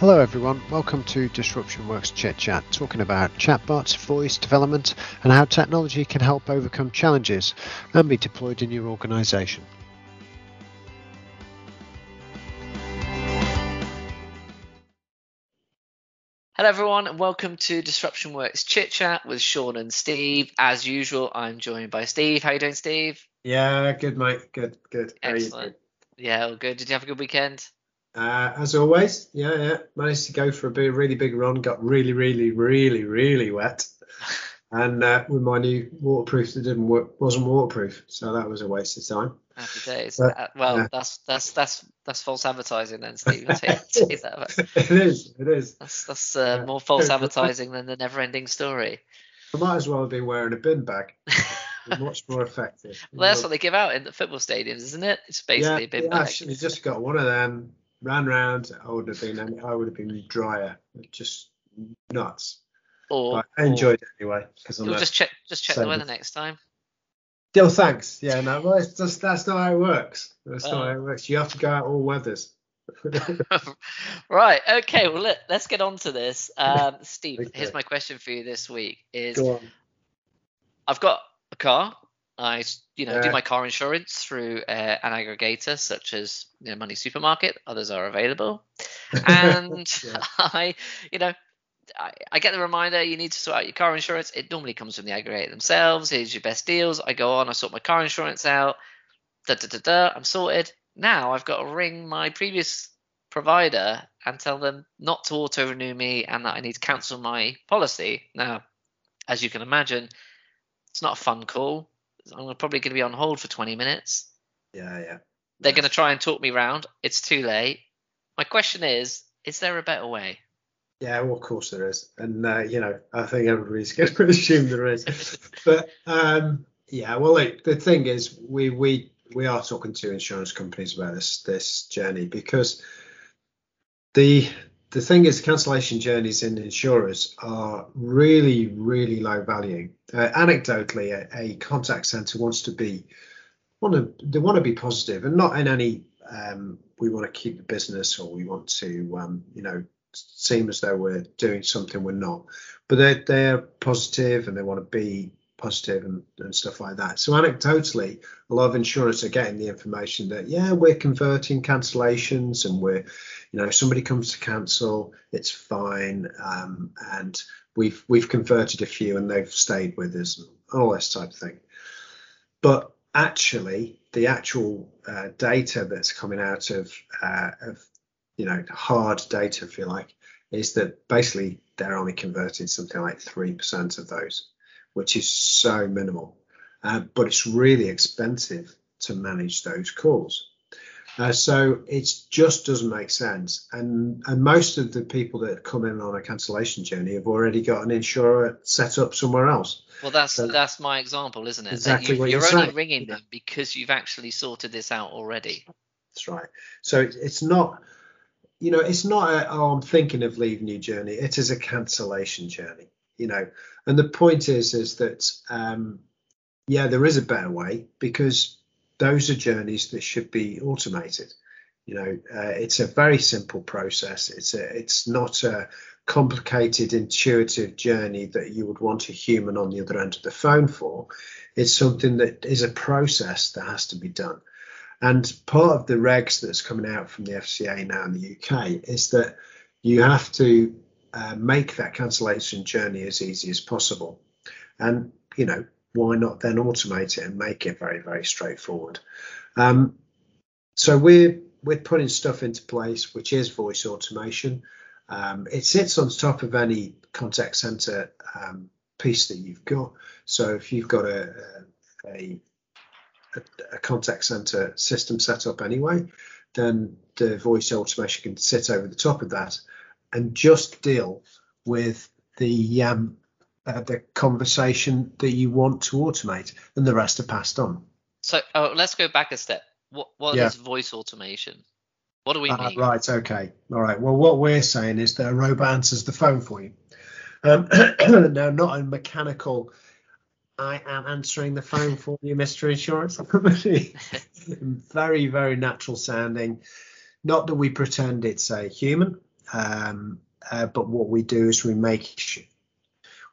Hello, everyone. Welcome to Disruption Works Chit Chat, talking about chatbots, voice development, and how technology can help overcome challenges and be deployed in your organization. Hello, everyone, and welcome to Disruption Works Chit Chat with Sean and Steve. As usual, I'm joined by Steve. How you doing, Steve? Yeah, good, mate. Good, good. How Excellent. Yeah, all good. Did you have a good weekend? Uh, as always, yeah, yeah. Managed to go for a big, really big run. Got really, really, really, really wet. and uh, with my new waterproof that didn't work, wasn't waterproof, so that was a waste of time. Happy days. But, uh, well, yeah. that's that's that's that's false advertising then, Steve. Take, take it is. It is. That's that's uh, yeah. more false advertising than the never-ending story. I might as well have been wearing a bin bag. much more effective. well, that's what they give out in the football stadiums, isn't it? It's basically yeah, a bin bag. Actually, just got one of them ran round, I would have been I would have been drier, just nuts. Or but I enjoyed or, it anyway because I'm. Just check just check the weather next time. Still, thanks. Yeah, no, well, just, that's not how it works. That's not how it works. You have to go out all weathers. right. Okay. Well, let, us get on to this. Um, Steve, okay. here's my question for you this week: Is I've got a car I, you know, yeah. do my car insurance through uh, an aggregator such as you know, Money Supermarket. Others are available, and yeah. I, you know, I, I, get the reminder you need to sort out your car insurance. It normally comes from the aggregator themselves. Here's your best deals. I go on, I sort my car insurance out. Da da da da. I'm sorted. Now I've got to ring my previous provider and tell them not to auto renew me and that I need to cancel my policy. Now, as you can imagine, it's not a fun call. I'm probably going to be on hold for 20 minutes. Yeah, yeah. They're going to try and talk me round. It's too late. My question is, is there a better way? Yeah, well, of course there is, and uh, you know, I think everybody's going to assume there is. but um, yeah, well, like, the thing is, we we we are talking to insurance companies about this this journey because the the thing is, cancellation journeys in insurers are really, really low value. Uh, anecdotally, a, a, contact center wants to be want to they want to be positive and not in any um, we want to keep the business or we want to um, you know seem as though we're doing something we're not, but they're they're positive and they want to be positive and, and stuff like that. So anecdotally, a lot of insurers are getting the information that yeah, we're converting cancellations and we're, you know, somebody comes to cancel, it's fine, um, and we've we've converted a few and they've stayed with us and all this type of thing. But actually, the actual uh, data that's coming out of uh, of you know hard data, if you like, is that basically they're only converting something like three percent of those which is so minimal. Uh, but it's really expensive to manage those calls. Uh, so it just doesn't make sense. And and most of the people that come in on a cancellation journey have already got an insurer set up somewhere else. Well, that's so that's my example, isn't it? Exactly you, what you're, you're only saying. ringing them because you've actually sorted this out already. That's right. So it's not, you know, it's not a, oh, I'm thinking of leaving your journey. It is a cancellation journey you know. And the point is is that um, yeah there is a better way because those are journeys that should be automated. You know uh, it's a very simple process. It's a it's not a complicated intuitive journey that you would want a human on the other end of the phone for. It's something that is a process that has to be done. And part of the regs that's coming out from the FCA now in the UK is that you have to uh, make that cancellation journey as easy as possible. And, you know, why not then automate it and make it very, very straightforward? Um, so we're, we're putting stuff into place, which is voice automation. Um, it sits on top of any contact center um, piece that you've got. So if you've got a, a, a, a contact center system set up anyway, then the voice automation can sit over the top of that and just deal with the um, uh, the conversation that you want to automate, and the rest are passed on. So oh, let's go back a step. What what yeah. is voice automation? What do we uh, mean? Right. Okay. All right. Well, what we're saying is that a robot answers the phone for you. Um, now, not a mechanical. I am answering the phone for you, Mr. Insurance Company. very, very natural sounding. Not that we pretend it's a human, Um, uh, but what we do is we make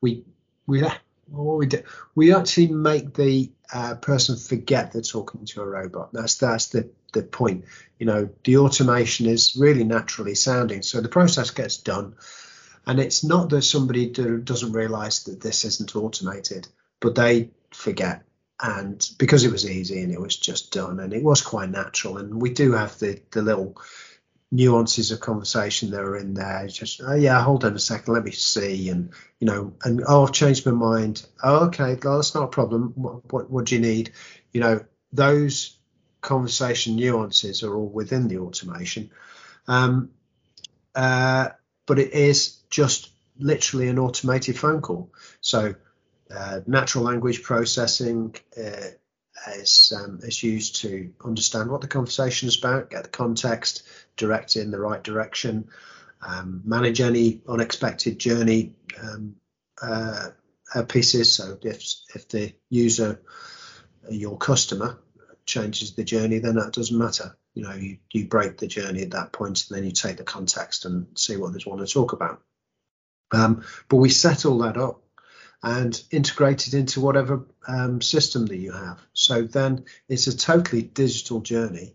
we we what we do we actually make the uh, person forget they're talking to a robot. That's that's the the point. You know, the automation is really naturally sounding, so the process gets done, and it's not that somebody do, doesn't realise that this isn't automated, but they forget and because it was easy and it was just done and it was quite natural and we do have the the little nuances of conversation that are in there. It's just, oh yeah, hold on a second, let me see, and you know, and oh, I've changed my mind. Oh, okay, well, that's not a problem. What, what, what do you need? You know, those conversation nuances are all within the automation, um, uh, but it is just literally an automated phone call. So, uh, natural language processing. Uh, is, um, is used to understand what the conversation is about, get the context, direct it in the right direction, um, manage any unexpected journey um, uh, uh, pieces. So if if the user, your customer, changes the journey, then that doesn't matter. You know, you, you break the journey at that point, and then you take the context and see what they want to talk about. Um, but we set all that up and integrate it into whatever um, system that you have. So then it's a totally digital journey,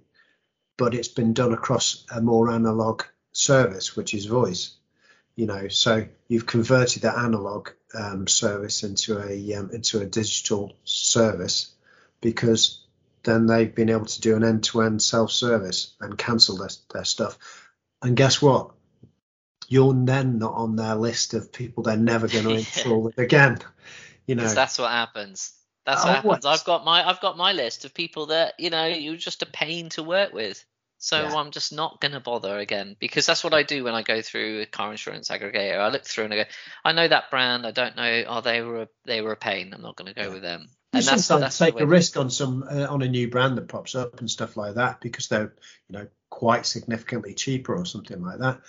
but it's been done across a more analog service, which is voice. You know, so you've converted that analog um, service into a um, into a digital service because then they've been able to do an end-to-end self-service and cancel their, their stuff. And guess what? You're then not on their list of people they're never going to install it again. You know, that's what happens. That's what oh, happens. I've got my I've got my list of people that you know you're just a pain to work with. So yeah. I'm just not going to bother again because that's what I do when I go through a car insurance aggregator. I look through and I go, I know that brand. I don't know. Oh, they were a, they were a pain. I'm not going to go yeah. with them. You and sometimes that's, that's take a risk on some uh, on a new brand that pops up and stuff like that because they're you know quite significantly cheaper or something like that.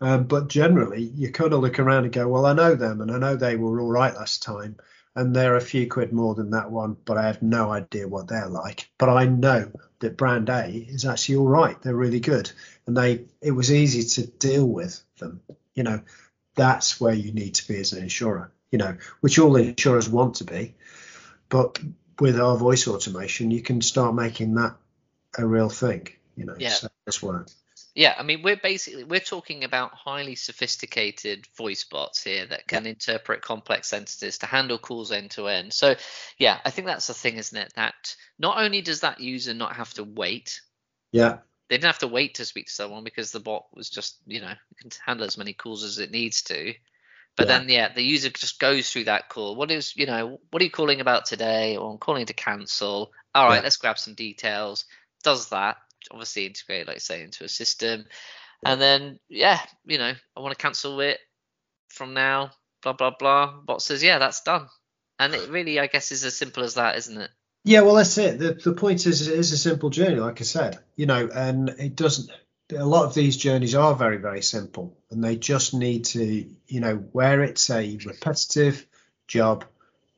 Um, but generally, you kind of look around and go, well, I know them and I know they were all right last time. And they're a few quid more than that one, but I have no idea what they're like. But I know that brand A is actually all right. They're really good. And they it was easy to deal with them. You know, that's where you need to be as an insurer, you know, which all insurers want to be. But with our voice automation, you can start making that a real thing, you know. Yeah. So that's where yeah, I mean, we're basically we're talking about highly sophisticated voice bots here that can yeah. interpret complex sentences to handle calls end to end. So, yeah, I think that's the thing, isn't it? That not only does that user not have to wait. Yeah. They didn't have to wait to speak to someone because the bot was just, you know, can handle as many calls as it needs to. But yeah. then, yeah, the user just goes through that call. What is, you know, what are you calling about today? Or I'm calling to cancel. All right, yeah. let's grab some details. Does that obviously integrate, like say, into a system. And then, yeah, you know, I want to cancel it from now, blah, blah, blah. Bot says, yeah, that's done. And it really, I guess, is as simple as that, isn't it? Yeah, well, that's it. The, the point is, it is a simple journey, like I said, you know, and it doesn't, a lot of these journeys are very, very simple and they just need to, you know, where it's a repetitive job,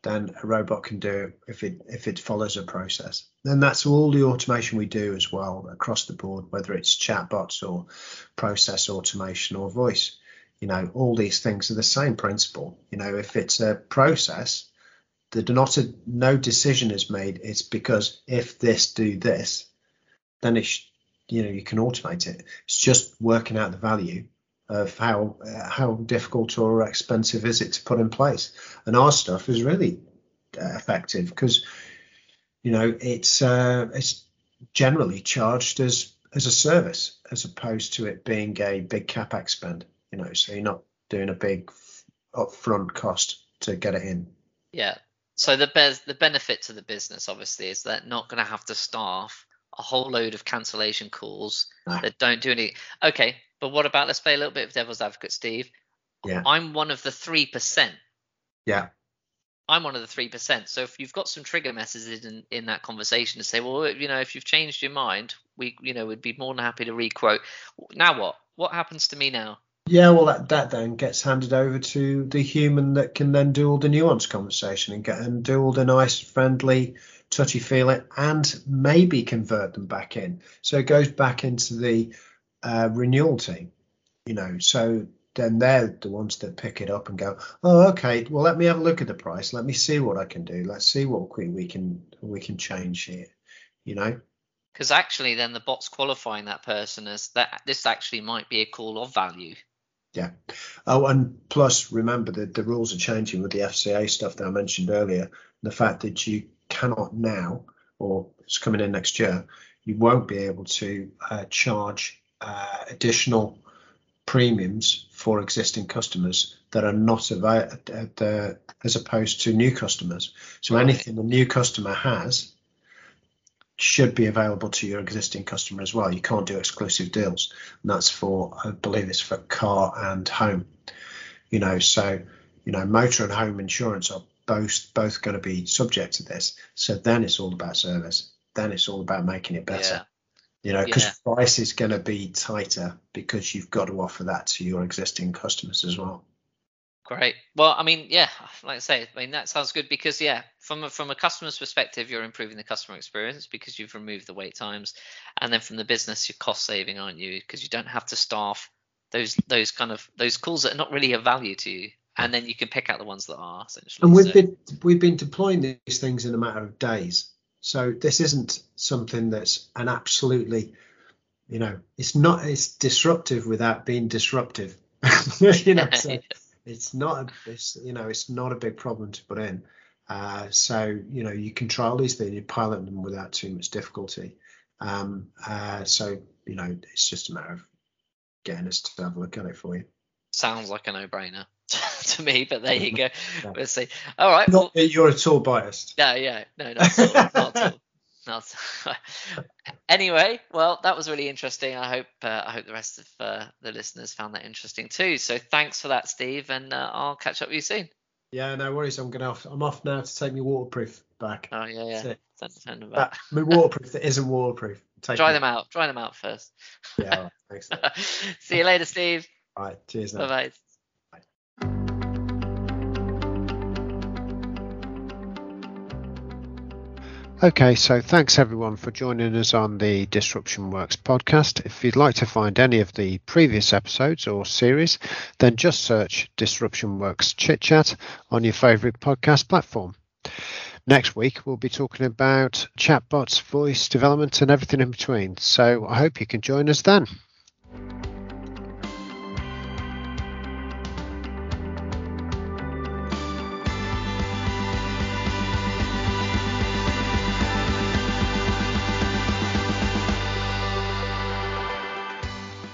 then a robot can do if it if it follows a process. And that's all the automation we do as well across the board, whether it's chatbots or process automation or voice. You know, all these things are the same principle. You know, if it's a process, the not a, no decision is made. It's because if this do this, then it's you know you can automate it. It's just working out the value of how how difficult or expensive is it to put in place. And our stuff is really uh, effective because you know it's uh, it's generally charged as as a service as opposed to it being a big capex spend. You know, so you're not doing a big upfront cost to get it in. Yeah. So the be- the benefit to the business obviously is they're not going to have to staff a whole load of cancellation calls no. that don't do any. Okay, but what about let's play a little bit of devil's advocate, Steve. Yeah. I'm one of the three percent. Yeah. I'm one of the three percent. So if you've got some trigger messages in, in that conversation to say, well, you know, if you've changed your mind, we, you know, would be more than happy to requote. Now what? What happens to me now? Yeah, well, that, that then gets handed over to the human that can then do all the nuanced conversation and get and do all the nice, friendly, touchy feel it, and maybe convert them back in. So it goes back into the uh, renewal team. you know, so then they're the ones that pick it up and go, oh, okay, well, let me have a look at the price. Let me see what I can do. Let's see what we, we can we can change here, you know. Because actually, then the bot's qualifying that person as that this actually might be a call of value. Yeah. Oh, and plus, remember that the rules are changing with the FCA stuff that I mentioned earlier. The fact that you cannot now, or it's coming in next year, you won't be able to uh, charge uh, additional premiums for existing customers that are not available as opposed to new customers. So right. anything the new customer has should be available to your existing customer as well. You can't do exclusive deals. And that's for, I believe it's for car and home. You know, so, you know, motor and home insurance are both both going to be subject to this. So then it's all about service. Then it's all about making it better. Yeah. You know, because yeah. price is going to be tighter because you've got to offer that to your existing customers as well. Great. Well, I mean, yeah, like I say, I mean that sounds good because yeah, from a, from a customer's perspective, you're improving the customer experience because you've removed the wait times, and then from the business, you're cost saving, aren't you? Because you don't have to staff those those kind of those calls that are not really of value to you, and then you can pick out the ones that are essentially. And we've so. been we've been deploying these things in a matter of days. So this isn't something that's an absolutely, you know, it's not it's disruptive without being disruptive. you know, so it's not a, it's you know it's not a big problem to put in. Uh, so you know you can trial these things, you pilot them without too much difficulty. Um, uh, so you know it's just a matter of getting us to have a look at it for you. Sounds like a no-brainer. to me, but there you go. no. We'll see. All right. Not well, you're at all biased. Yeah, yeah. No, not at all. Not at all. Not. anyway, well, that was really interesting. I hope uh, I hope the rest of uh, the listeners found that interesting too. So thanks for that, Steve, and uh, I'll catch up with you soon. Yeah, no worries. I'm gonna. Off, I'm off now to take my waterproof back. Oh yeah, yeah. Send them back. my waterproof that isn't waterproof. Take Try them out. Try them out first. Yeah. Right, thanks. See you later, Steve. All right. Cheers. Bye bye. Okay, so thanks everyone for joining us on the Disruption Works podcast. If you'd like to find any of the previous episodes or series, then just search Disruption Works Chit Chat on your favourite podcast platform. Next week, we'll be talking about chatbots, voice development, and everything in between. So I hope you can join us then.